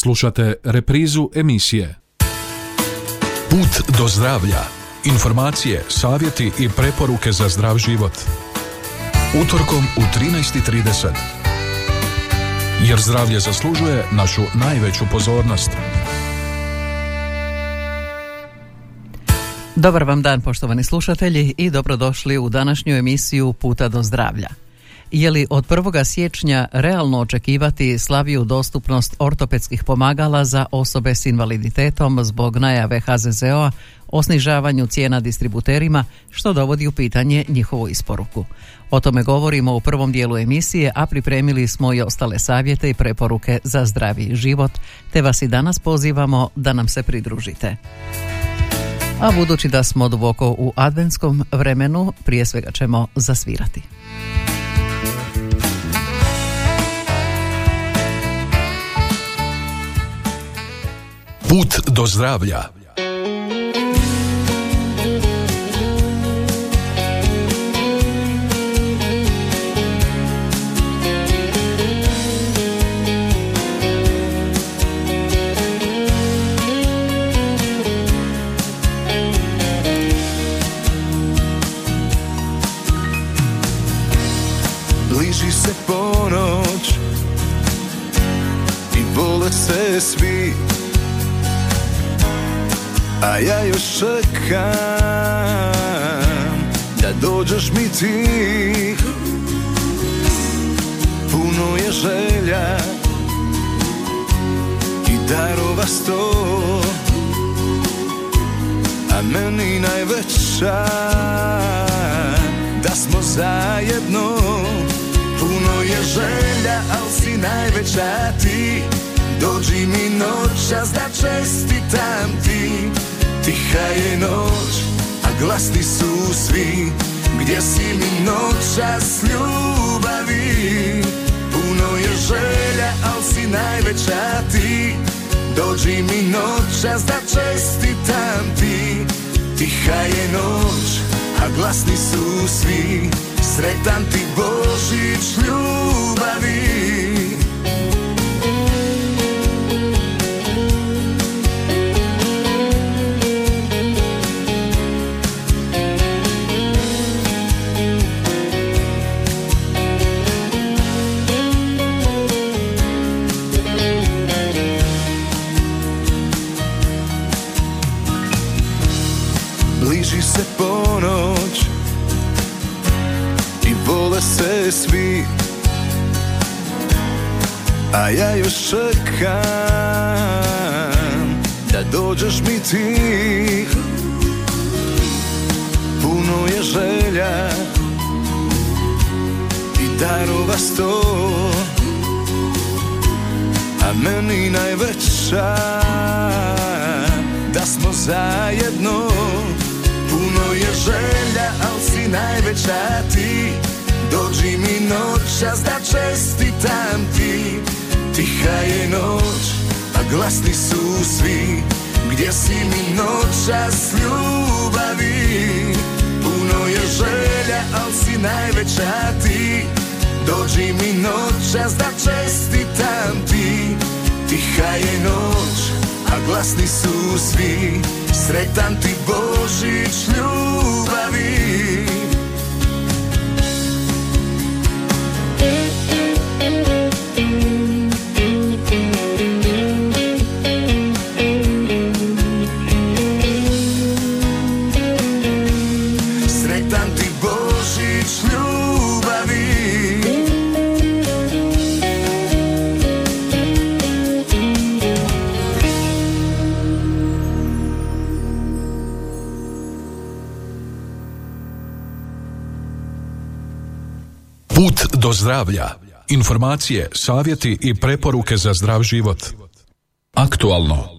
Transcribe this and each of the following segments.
Slušate reprizu emisije Put do zdravlja. Informacije, savjeti i preporuke za zdrav život. Utorkom u 13.30. Jer zdravlje zaslužuje našu najveću pozornost. Dobar vam dan poštovani slušatelji i dobrodošli u današnju emisiju Puta do zdravlja. Je li od 1. siječnja realno očekivati slaviju dostupnost ortopedskih pomagala za osobe s invaliditetom zbog najave HZZO-a o snižavanju cijena distributerima što dovodi u pitanje njihovu isporuku. O tome govorimo u prvom dijelu emisije, a pripremili smo i ostale savjete i preporuke za zdravi život, te vas i danas pozivamo da nam se pridružite. A budući da smo duboko u adventskom vremenu, prije svega ćemo zasvirati. Put do zdravlja. Čekam da dođeš mi ti Puno je želja i darova sto A meni najveća da smo zajedno. Puno je želja, al si najveća ti. Dođi mi noćas da čestitam ti Tiha je noć, a glasni su svi. Gdje si mi noćas ljubavi? Puno je želja, al si najveća ti. Dođi mi noćas da čestitam ti. Tiha je noć, a glasni su svi. Sretan ti Božić ljubavi Bliži se ponoć i vole se svi. A ja još čekam da dođeš mi ti. Puno je želja i darova sto. A meni najveća da smo zajedno Puno je želja, al si najveća ti. Dođi mi noćas da čestitam ti. Tiha je noć, a glasni su svi. Gdje si mi noćas ljubavi? Puno je želja, al si najveća ti. Dođi mi noćas da čestitam ti. Tiha je noć, glasni su svi. Sretan ti Božić ljubavi do zdravlja. Informacije, savjeti i preporuke za zdrav život. Aktualno.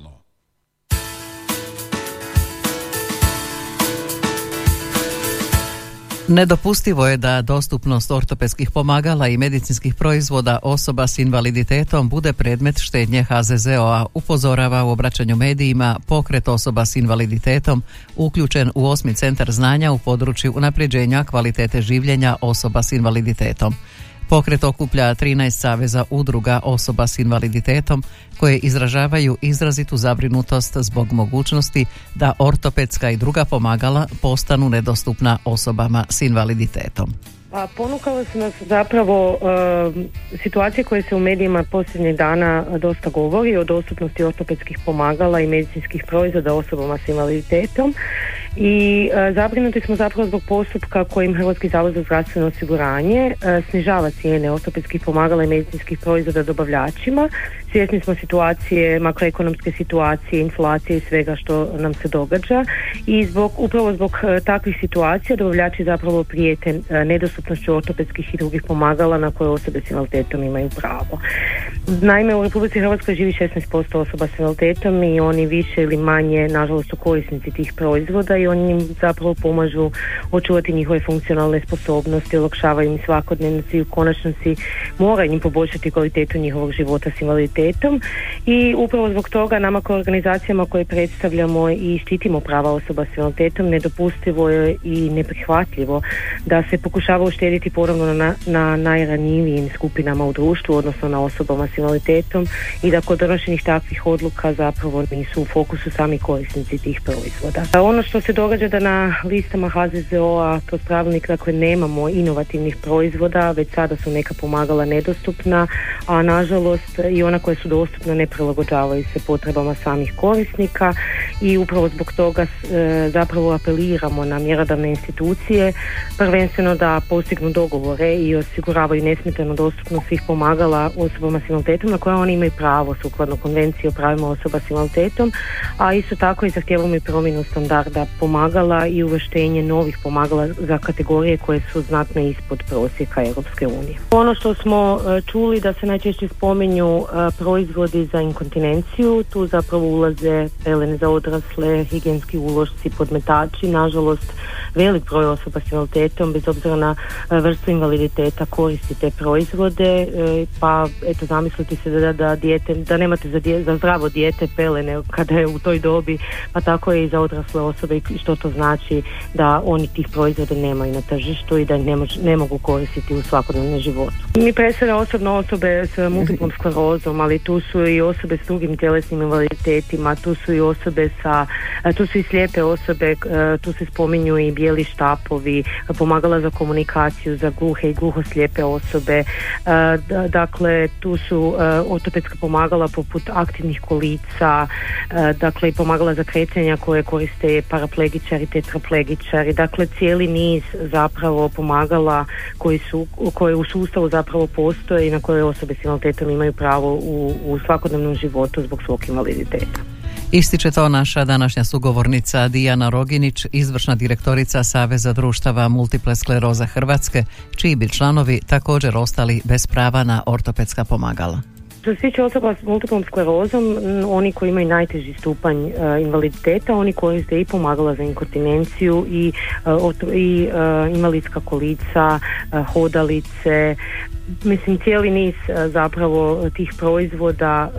Nedopustivo je da dostupnost ortopedskih pomagala i medicinskih proizvoda osoba s invaliditetom bude predmet štednje HZZO-a, upozorava u obraćanju medijima pokret osoba s invaliditetom uključen u osmi centar znanja u području unapređenja kvalitete življenja osoba s invaliditetom. Pokret okuplja 13 saveza udruga osoba s invaliditetom koje izražavaju izrazitu zabrinutost zbog mogućnosti da ortopedska i druga pomagala postanu nedostupna osobama s invaliditetom. Pa ponukalo su nas zapravo e, situacije koje se u medijima posljednjih dana dosta govori o dostupnosti ortopedskih pomagala i medicinskih proizvoda osobama s invaliditetom i e, zabrinuti smo zapravo zbog postupka kojim Hrvatski zavod za zdravstveno osiguranje e, snižava cijene ortopedskih pomagala i medicinskih proizvoda dobavljačima. Svjesni smo situacije, makroekonomske situacije, inflacije i svega što nam se događa i zbog, upravo zbog e, takvih situacija dobavljači zapravo prijete nedostupnošću ortopedskih i drugih pomagala na koje osobe s invaliditetom imaju pravo. Naime, u Republici Hrvatskoj živi 16% osoba s invaliditetom i oni više ili manje, nažalost, su korisnici tih proizvoda i oni im zapravo pomažu očuvati njihove funkcionalne sposobnosti, olakšavaju im svakodnevnici i u konačnosti mora im poboljšati kvalitetu njihovog života s invaliditetom. I upravo zbog toga nama kao organizacijama koje predstavljamo i štitimo prava osoba s invaliditetom nedopustivo je i neprihvatljivo da se pokušava uštediti ponovno na, na najranjivijim skupinama u društvu, odnosno na osobama s invaliditetom i da kod donošenih takvih odluka zapravo nisu u fokusu sami korisnici tih proizvoda. Ono što se događa da na listama HZZO-a kroz pravilnik dakle nemamo inovativnih proizvoda, već sada su neka pomagala nedostupna, a nažalost i ona koja su dostupna ne prilagođavaju se potrebama samih korisnika i upravo zbog toga e, zapravo apeliramo na mjerodavne institucije prvenstveno da postignu dogovore i osiguravaju nesmetanu dostupnost svih pomagala osobama s invaliditetom na koje oni imaju pravo sukladno konvenciji o pravima osoba s invaliditetom, a isto tako i zahtijevamo i promjenu standarda pomagala i uvrštenje novih pomagala za kategorije koje su znatno ispod prosjeka Europske unije. Ono što smo e, čuli da se najčešće spominju e, proizvodi za inkontinenciju, tu zapravo ulaze pelene za odrasle, higijenski uložci, podmetači, nažalost velik broj osoba s invaliditetom bez obzira na e, vrstu invaliditeta koristi te proizvode pa eto zamisliti se da, da, dijete, da nemate za, za zdravo dijete pelene kada je u toj dobi pa tako je i za odrasle osobe i što to znači da oni tih proizvoda nemaju na tržištu i da ne, ne mogu koristiti u svakodnevnom životu. Mi predstavljamo osobno osobe s multiplom sklerozom, ali tu su i osobe s drugim tjelesnim invaliditetima, tu su i osobe sa, tu su i slijepe osobe, tu se spominju i bijeli štapovi, pomagala za komunikaciju za gluhe i gluhoslijepe osobe, dakle tu su ortopedska pomagala poput aktivnih kolica, dakle i pomagala za kretanja koje koriste paraplegičari, tetraplegičari, dakle cijeli niz zapravo pomagala koji su, koje u sustavu zapravo postoje i na koje osobe s invaliditetom imaju pravo u, u svakodnevnom životu zbog svog invaliditeta. Ističe to naša današnja sugovornica Dijana Roginić, izvršna direktorica Saveza društava Multiple skleroza Hrvatske, čiji bi članovi također ostali bez prava na ortopedska pomagala. Što se tiče osoba s multiplom sklerozom, oni koji imaju najteži stupanj uh, invaliditeta, oni koriste i pomagala za inkontinenciju i, uh, i uh, invalidska kolica, hodalice, mislim cijeli niz zapravo tih proizvoda,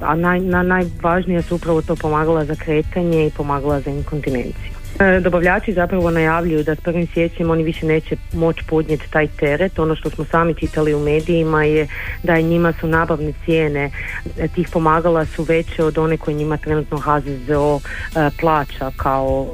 a naj, na, najvažnije su upravo to pomagala za kretanje i pomagala za inkontinenciju. E, dobavljači zapravo najavljuju da s prvim siječnjem oni više neće moći podnijeti taj teret. Ono što smo sami čitali u medijima je da je njima su nabavne cijene e, tih pomagala su veće od one koje njima trenutno HZZO e, plaća kao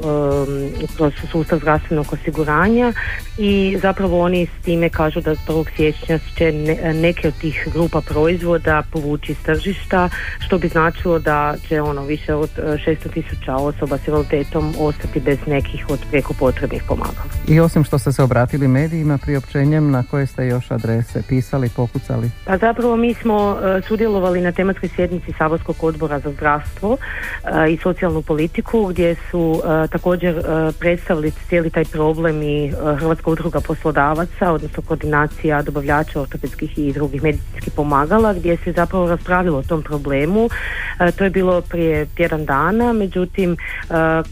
kroz sustav zdravstvenog osiguranja i zapravo oni s time kažu da s prvog siječnja će neke od tih grupa proizvoda povući iz tržišta što bi značilo da će ono više od 600 tisuća osoba s invaliditetom ostati bez nekih od preko potrebnih pomagala. I osim što ste se obratili medijima priopćenjem na koje ste još adrese pisali, pokucali? Pa zapravo mi smo uh, sudjelovali na tematskoj sjednici Saborskog odbora za zdravstvo uh, i socijalnu politiku gdje su uh, također predstavili cijeli taj problem i Hrvatska udruga poslodavaca, odnosno koordinacija dobavljača ortopedskih i drugih medicinskih pomagala gdje se zapravo raspravilo o tom problemu. To je bilo prije tjedan dana, međutim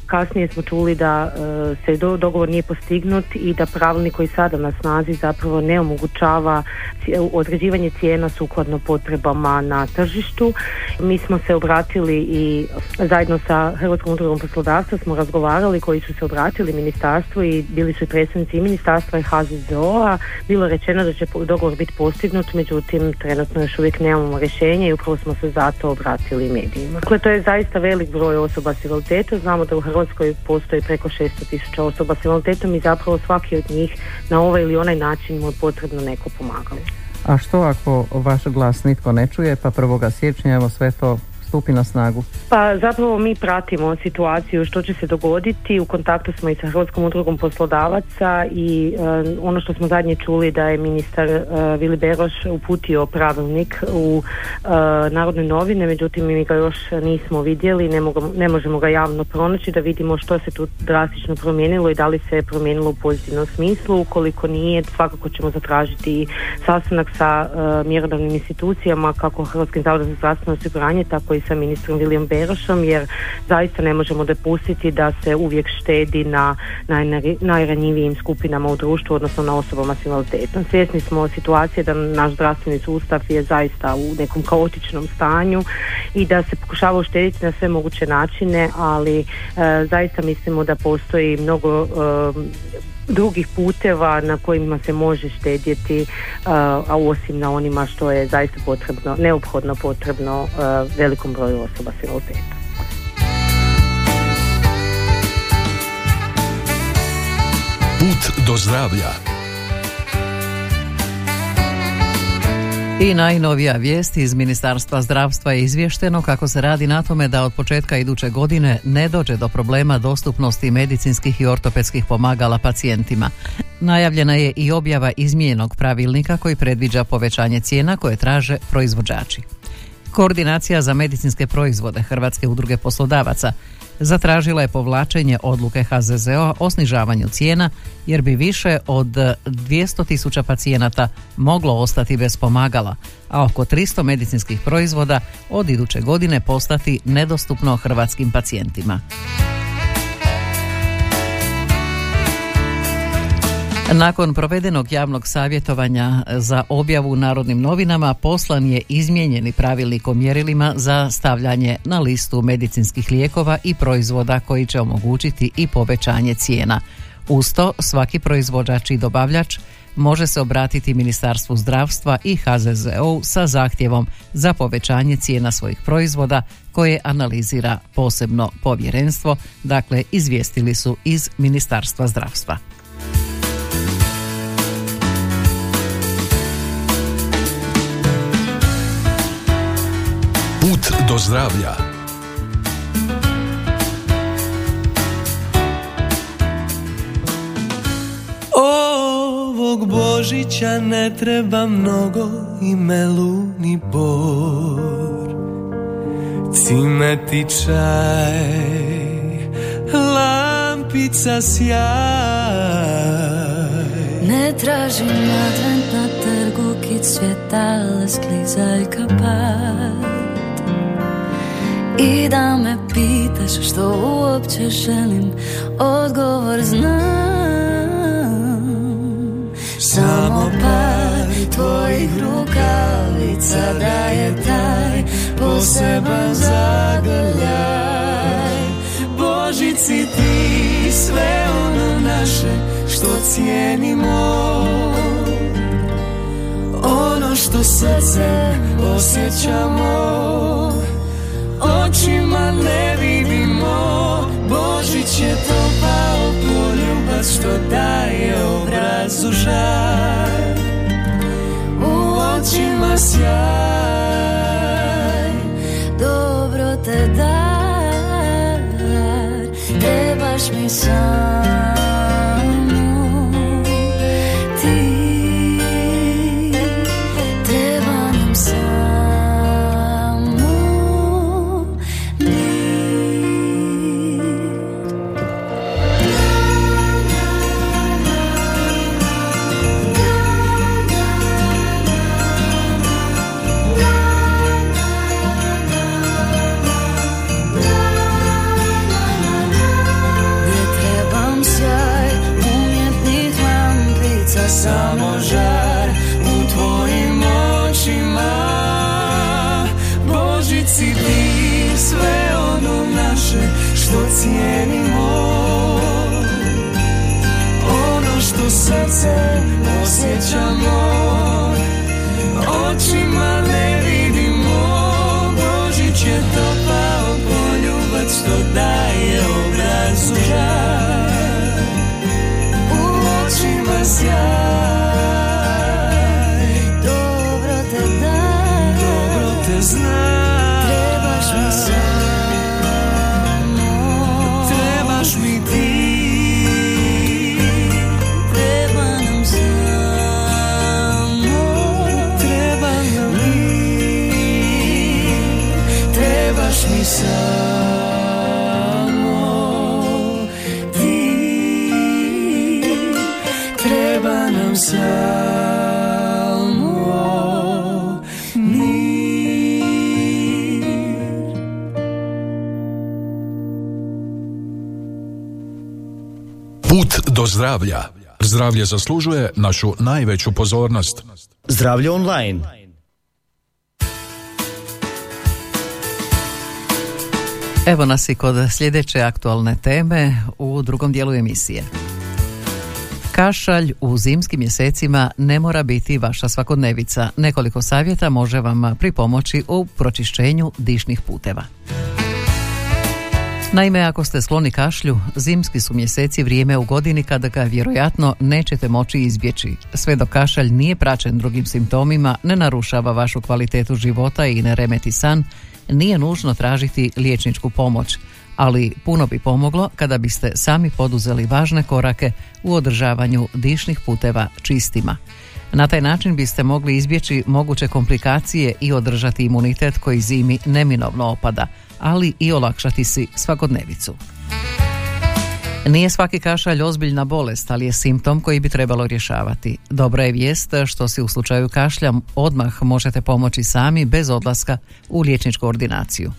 kasnije smo čuli čuli da e, se dogovor nije postignut i da pravilnik koji sada na snazi zapravo ne omogućava određivanje cijena sukladno potrebama na tržištu. Mi smo se obratili i zajedno sa Hrvatskom udrugom poslodavstva smo razgovarali koji su se obratili ministarstvu i bili su i predstavnici ministarstva i HZZO-a. Bilo rečeno da će dogovor biti postignut, međutim trenutno još uvijek nemamo rješenje i upravo smo se zato obratili medijima. Dakle, to je zaista velik broj osoba s invaliditetom. Znamo da u Hrvatskoj postoji preko 600 tisuća osoba s invaliditetom i zapravo svaki od njih na ovaj ili onaj način mu je potrebno neko pomagalo. A što ako vaš glas nitko ne čuje, pa 1. siječnja evo sve to stupi na snagu? Pa zapravo mi pratimo situaciju što će se dogoditi. U kontaktu smo i sa Hrvatskom udrugom poslodavaca i e, ono što smo zadnje čuli da je ministar uh, Vili Beroš uputio pravilnik u uh, Narodne novine, međutim mi ga još nismo vidjeli, ne, ne možemo ga javno pronaći da vidimo što se tu drastično promijenilo i da li se je promijenilo u pozitivnom smislu. Ukoliko nije, svakako ćemo zatražiti sastanak sa mjerodavnim institucijama kako Hrvatskim zavodom za zdravstveno osiguranje, tako i sa ministrom Vilijom Berošom jer zaista ne možemo dopustiti da se uvijek štedi na najranjivijim skupinama u društvu, odnosno na osobama s invaliditetom. Svjesni smo situacije da naš zdravstveni sustav je zaista u nekom kaotičnom stanju i da se pokušava uštediti na sve moguće načine, ali e, zaista mislimo da postoji mnogo e, drugih puteva na kojima se može štedjeti, a osim na onima što je zaista potrebno, neophodno potrebno velikom broju osoba s invaliditetom. Put do zdravlja I najnovija vijest iz Ministarstva zdravstva je izvješteno kako se radi na tome da od početka iduće godine ne dođe do problema dostupnosti medicinskih i ortopedskih pomagala pacijentima. Najavljena je i objava izmijenjenog pravilnika koji predviđa povećanje cijena koje traže proizvođači. Koordinacija za medicinske proizvode Hrvatske udruge poslodavaca zatražila je povlačenje odluke HZZO o snižavanju cijena jer bi više od 200 tisuća pacijenata moglo ostati bez pomagala, a oko 300 medicinskih proizvoda od iduće godine postati nedostupno hrvatskim pacijentima. Nakon provedenog javnog savjetovanja za objavu u Narodnim novinama poslan je izmijenjeni pravilnik o mjerilima za stavljanje na listu medicinskih lijekova i proizvoda koji će omogućiti i povećanje cijena. Uz to svaki proizvođač i dobavljač može se obratiti Ministarstvu zdravstva i HZZO sa zahtjevom za povećanje cijena svojih proizvoda koje analizira posebno povjerenstvo, dakle izvijestili su iz Ministarstva zdravstva. Put do zdravlja. Ovog Božića ne treba mnogo i melu ni bor Cimeti čaj, lampica sjaj. Ne tražim advent na trgu kit svjetala sklizaljka pad i da me pitaš što uopće želim Odgovor znam. Samo par tvojih rukavica Da je taj poseban zagrljaj. Božici ti sve ono naše što cijenimo. Ono što srce osjećamo očima ne vidimo Božić je to pao poljubac što daje obrazu žar. U očima sjaj Dobro te dar Trebaš mi sam očima zdravlja. Zdravlje zaslužuje našu najveću pozornost. Zdravlje online. Evo nas i kod sljedeće aktualne teme u drugom dijelu emisije. Kašalj u zimskim mjesecima ne mora biti vaša svakodnevica. Nekoliko savjeta može vam pripomoći u pročišćenju dišnih puteva. Naime, ako ste skloni kašlju, zimski su mjeseci vrijeme u godini kada ga vjerojatno nećete moći izbjeći. Sve dok kašalj nije praćen drugim simptomima, ne narušava vašu kvalitetu života i ne remeti san, nije nužno tražiti liječničku pomoć, ali puno bi pomoglo kada biste sami poduzeli važne korake u održavanju dišnih puteva čistima. Na taj način biste mogli izbjeći moguće komplikacije i održati imunitet koji zimi neminovno opada, ali i olakšati si svakodnevicu. Nije svaki kašalj ozbiljna bolest, ali je simptom koji bi trebalo rješavati. Dobra je vijest što si u slučaju kašlja odmah možete pomoći sami bez odlaska u liječničku ordinaciju.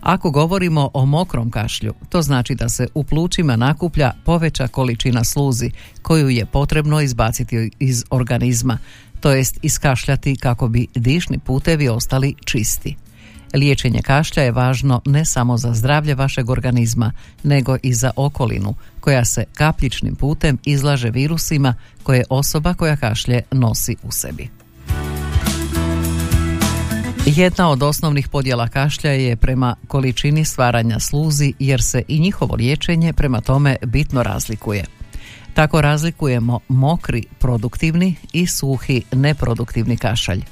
Ako govorimo o mokrom kašlju, to znači da se u plućima nakuplja poveća količina sluzi koju je potrebno izbaciti iz organizma, to jest iskašljati kako bi dišni putevi ostali čisti. Liječenje kašlja je važno ne samo za zdravlje vašeg organizma, nego i za okolinu, koja se kapljičnim putem izlaže virusima koje osoba koja kašlje nosi u sebi. Jedna od osnovnih podjela kašlja je prema količini stvaranja sluzi jer se i njihovo liječenje prema tome bitno razlikuje. Tako razlikujemo mokri produktivni i suhi neproduktivni kašalj.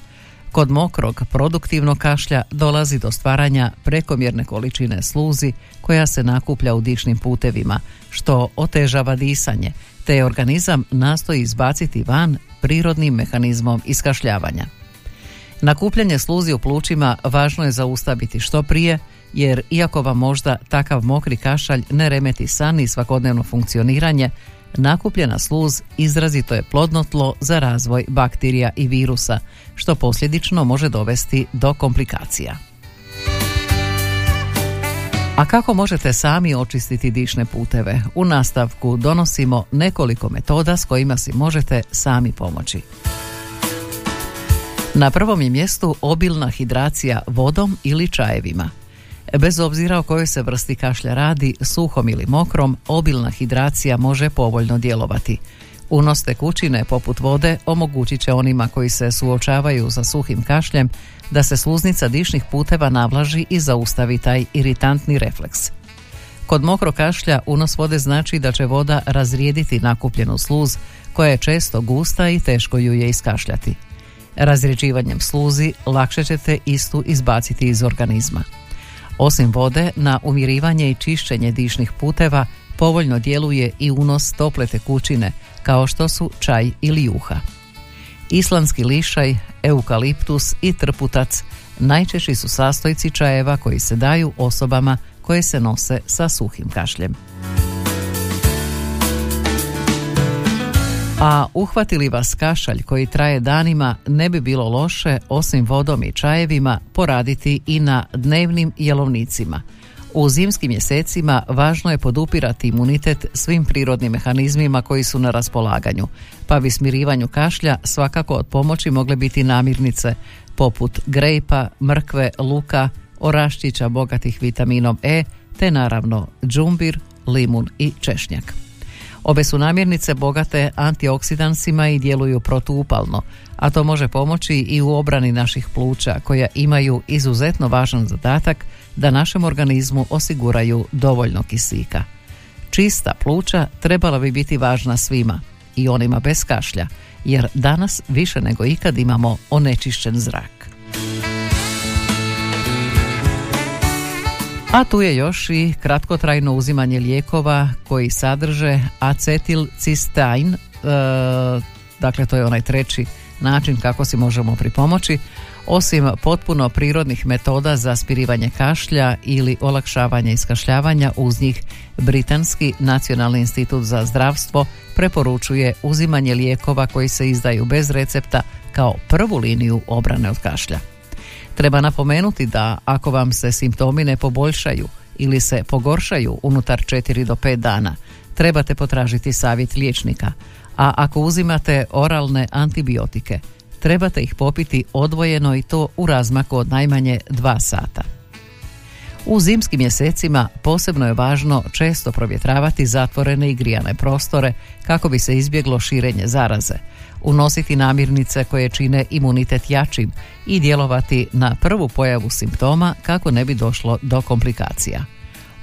Kod mokrog produktivnog kašlja dolazi do stvaranja prekomjerne količine sluzi koja se nakuplja u dišnim putevima, što otežava disanje, te organizam nastoji izbaciti van prirodnim mehanizmom iskašljavanja. Nakupljanje sluzi u plućima važno je zaustaviti što prije, jer iako vam možda takav mokri kašalj ne remeti san i svakodnevno funkcioniranje, nakupljena sluz izrazito je plodno tlo za razvoj bakterija i virusa, što posljedično može dovesti do komplikacija. A kako možete sami očistiti dišne puteve? U nastavku donosimo nekoliko metoda s kojima si možete sami pomoći. Na prvom je mjestu obilna hidracija vodom ili čajevima. Bez obzira o kojoj se vrsti kašlja radi, suhom ili mokrom, obilna hidracija može povoljno djelovati. Unos tekućine poput vode omogućit će onima koji se suočavaju sa suhim kašljem da se sluznica dišnih puteva navlaži i zaustavi taj iritantni refleks. Kod mokro kašlja unos vode znači da će voda razrijediti nakupljenu sluz koja je često gusta i teško ju je iskašljati. Razrjeđivanjem sluzi lakše ćete istu izbaciti iz organizma. Osim vode, na umirivanje i čišćenje dišnih puteva povoljno djeluje i unos tople tekućine, kao što su čaj ili juha. Islandski lišaj, eukaliptus i trputac najčešći su sastojci čajeva koji se daju osobama koje se nose sa suhim kašljem. A uhvatili vas kašalj koji traje danima ne bi bilo loše osim vodom i čajevima poraditi i na dnevnim jelovnicima. U zimskim mjesecima važno je podupirati imunitet svim prirodnim mehanizmima koji su na raspolaganju, pa bi smirivanju kašlja svakako od pomoći mogle biti namirnice poput grejpa, mrkve, luka, oraščića bogatih vitaminom E, te naravno džumbir, limun i češnjak. Obe su namirnice bogate antioksidansima i djeluju protuupalno, a to može pomoći i u obrani naših pluća koja imaju izuzetno važan zadatak da našem organizmu osiguraju dovoljno kisika. Čista pluća trebala bi biti važna svima, i onima bez kašlja, jer danas više nego ikad imamo onečišćen zrak. A tu je još i kratkotrajno uzimanje lijekova koji sadrže acetilcistain, e, dakle to je onaj treći način kako si možemo pripomoći, osim potpuno prirodnih metoda za spirivanje kašlja ili olakšavanje iskašljavanja uz njih Britanski nacionalni institut za zdravstvo preporučuje uzimanje lijekova koji se izdaju bez recepta kao prvu liniju obrane od kašlja. Treba napomenuti da ako vam se simptomi ne poboljšaju ili se pogoršaju unutar 4 do 5 dana, trebate potražiti savjet liječnika, a ako uzimate oralne antibiotike, trebate ih popiti odvojeno i to u razmaku od najmanje 2 sata. U zimskim mjesecima posebno je važno često provjetravati zatvorene i grijane prostore kako bi se izbjeglo širenje zaraze, unositi namirnice koje čine imunitet jačim i djelovati na prvu pojavu simptoma kako ne bi došlo do komplikacija.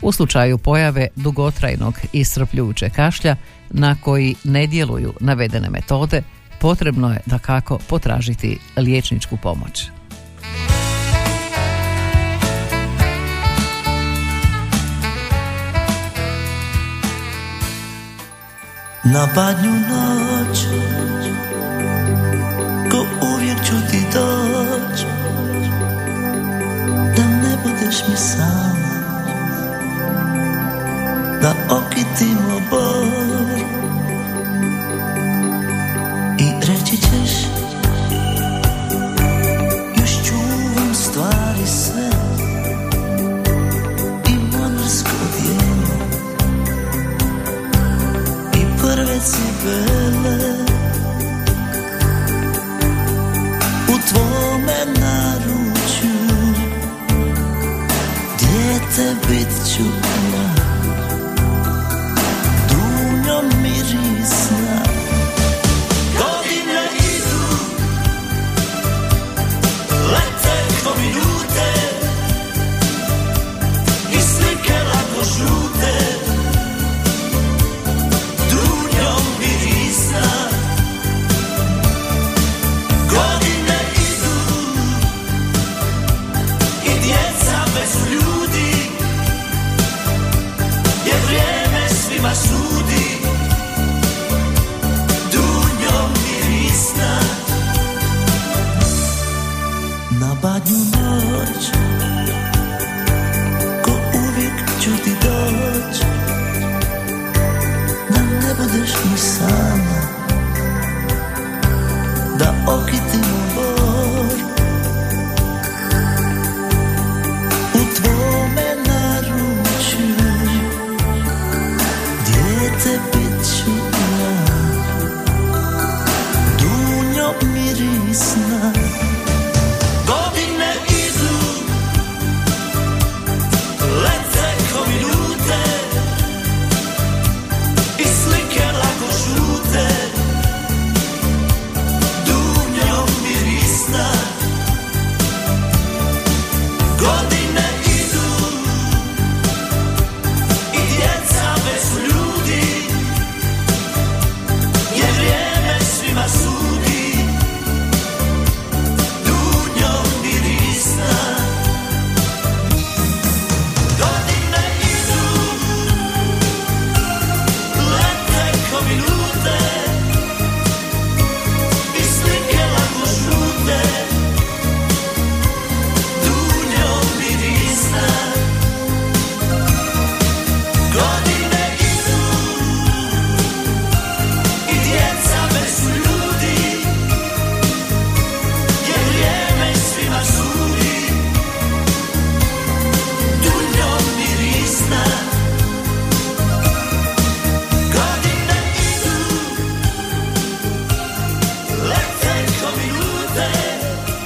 U slučaju pojave dugotrajnog i srpljuće kašlja na koji ne djeluju navedene metode, potrebno je da kako potražiti liječničku pomoć. Na badnju noć Ko uvijek ću ti doć Da ne budeš mi sam Da okitim obor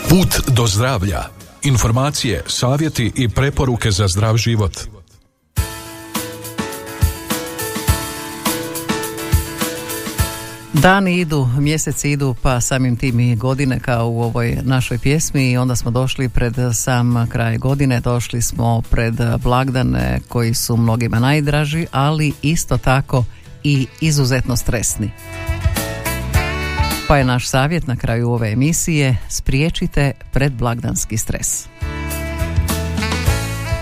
Put do zdravlja Informacije, savjeti i preporuke za zdrav život. Dani idu, mjeseci idu, pa samim tim i godine kao u ovoj našoj pjesmi i onda smo došli pred sam kraj godine, došli smo pred blagdane koji su mnogima najdraži, ali isto tako i izuzetno stresni. Pa je naš savjet na kraju ove emisije spriječite predblagdanski stres.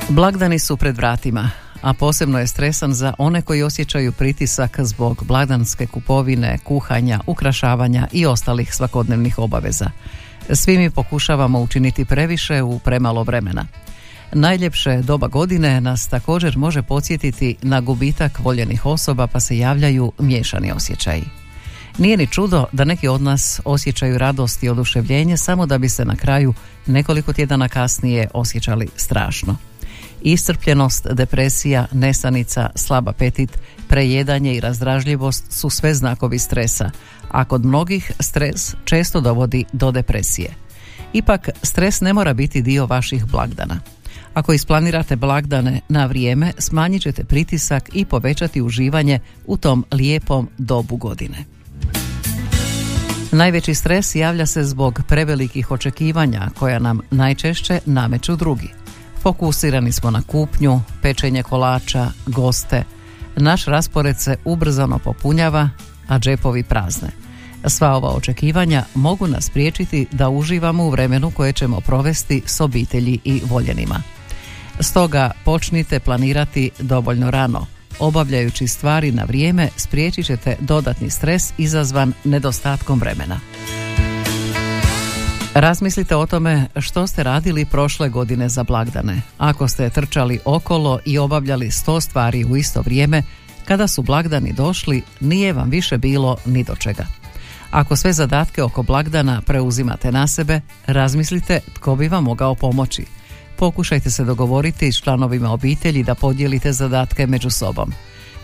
Blagdani su pred vratima, a posebno je stresan za one koji osjećaju pritisak zbog blagdanske kupovine, kuhanja, ukrašavanja i ostalih svakodnevnih obaveza. Svi mi pokušavamo učiniti previše u premalo vremena. Najljepše doba godine nas također može podsjetiti na gubitak voljenih osoba pa se javljaju miješani osjećaji. Nije ni čudo da neki od nas osjećaju radost i oduševljenje samo da bi se na kraju nekoliko tjedana kasnije osjećali strašno. Iscrpljenost, depresija, nesanica, slab apetit, prejedanje i razdražljivost su sve znakovi stresa, a kod mnogih stres često dovodi do depresije. Ipak, stres ne mora biti dio vaših blagdana. Ako isplanirate blagdane na vrijeme, smanjit ćete pritisak i povećati uživanje u tom lijepom dobu godine. Najveći stres javlja se zbog prevelikih očekivanja koja nam najčešće nameću drugi. Fokusirani smo na kupnju, pečenje kolača, goste. Naš raspored se ubrzano popunjava, a džepovi prazne. Sva ova očekivanja mogu nas priječiti da uživamo u vremenu koje ćemo provesti s obitelji i voljenima. Stoga počnite planirati dovoljno rano. Obavljajući stvari na vrijeme spriječit ćete dodatni stres izazvan nedostatkom vremena. Razmislite o tome što ste radili prošle godine za blagdane. Ako ste trčali okolo i obavljali sto stvari u isto vrijeme, kada su blagdani došli, nije vam više bilo ni do čega. Ako sve zadatke oko blagdana preuzimate na sebe, razmislite tko bi vam mogao pomoći. Pokušajte se dogovoriti s članovima obitelji da podijelite zadatke među sobom.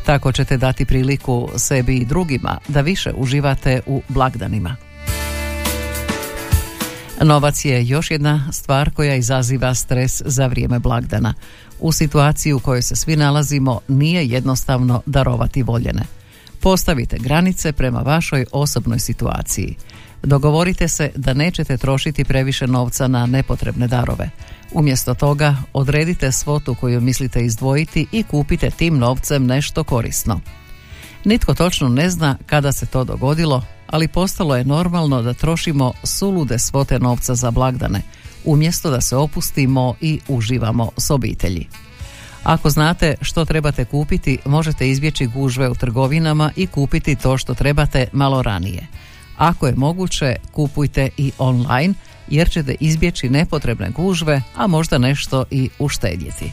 Tako ćete dati priliku sebi i drugima da više uživate u blagdanima. Novac je još jedna stvar koja izaziva stres za vrijeme blagdana. U situaciji u kojoj se svi nalazimo nije jednostavno darovati voljene. Postavite granice prema vašoj osobnoj situaciji. Dogovorite se da nećete trošiti previše novca na nepotrebne darove. Umjesto toga odredite svotu koju mislite izdvojiti i kupite tim novcem nešto korisno. Nitko točno ne zna kada se to dogodilo, ali postalo je normalno da trošimo sulude svote novca za blagdane, umjesto da se opustimo i uživamo s obitelji. Ako znate što trebate kupiti, možete izbjeći gužve u trgovinama i kupiti to što trebate malo ranije. Ako je moguće, kupujte i online jer ćete izbjeći nepotrebne gužve, a možda nešto i uštedjeti.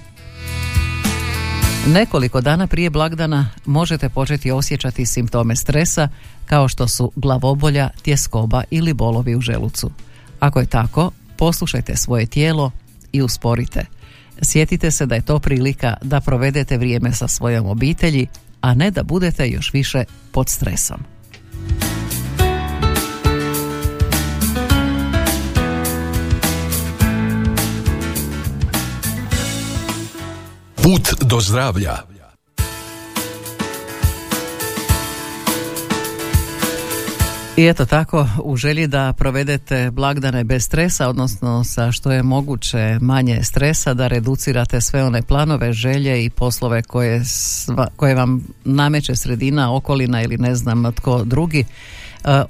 Nekoliko dana prije blagdana možete početi osjećati simptome stresa kao što su glavobolja, tjeskoba ili bolovi u želucu. Ako je tako, poslušajte svoje tijelo i usporite. Sjetite se da je to prilika da provedete vrijeme sa svojom obitelji, a ne da budete još više pod stresom. Put do zdravlja. I eto tako, u želji da provedete blagdane bez stresa, odnosno sa što je moguće manje stresa, da reducirate sve one planove, želje i poslove koje, koje vam nameće sredina, okolina ili ne znam tko drugi,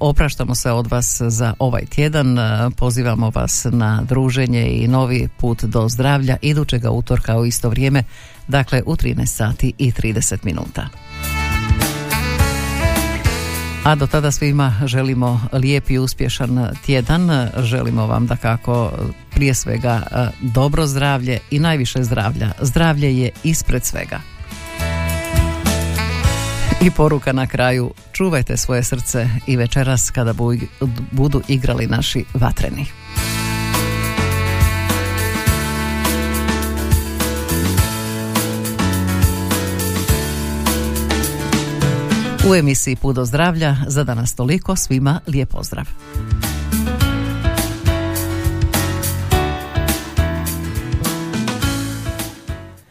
opraštamo se od vas za ovaj tjedan, e, pozivamo vas na druženje i novi put do zdravlja idućega utorka u isto vrijeme, dakle u 13 sati i 30 minuta. A do tada svima želimo lijep i uspješan tjedan, želimo vam da kako prije svega e, dobro zdravlje i najviše zdravlja. Zdravlje je ispred svega. I poruka na kraju, čuvajte svoje srce i večeras kada budu igrali naši vatreni. U emisiji Pudo zdravlja za danas toliko, svima lijep pozdrav.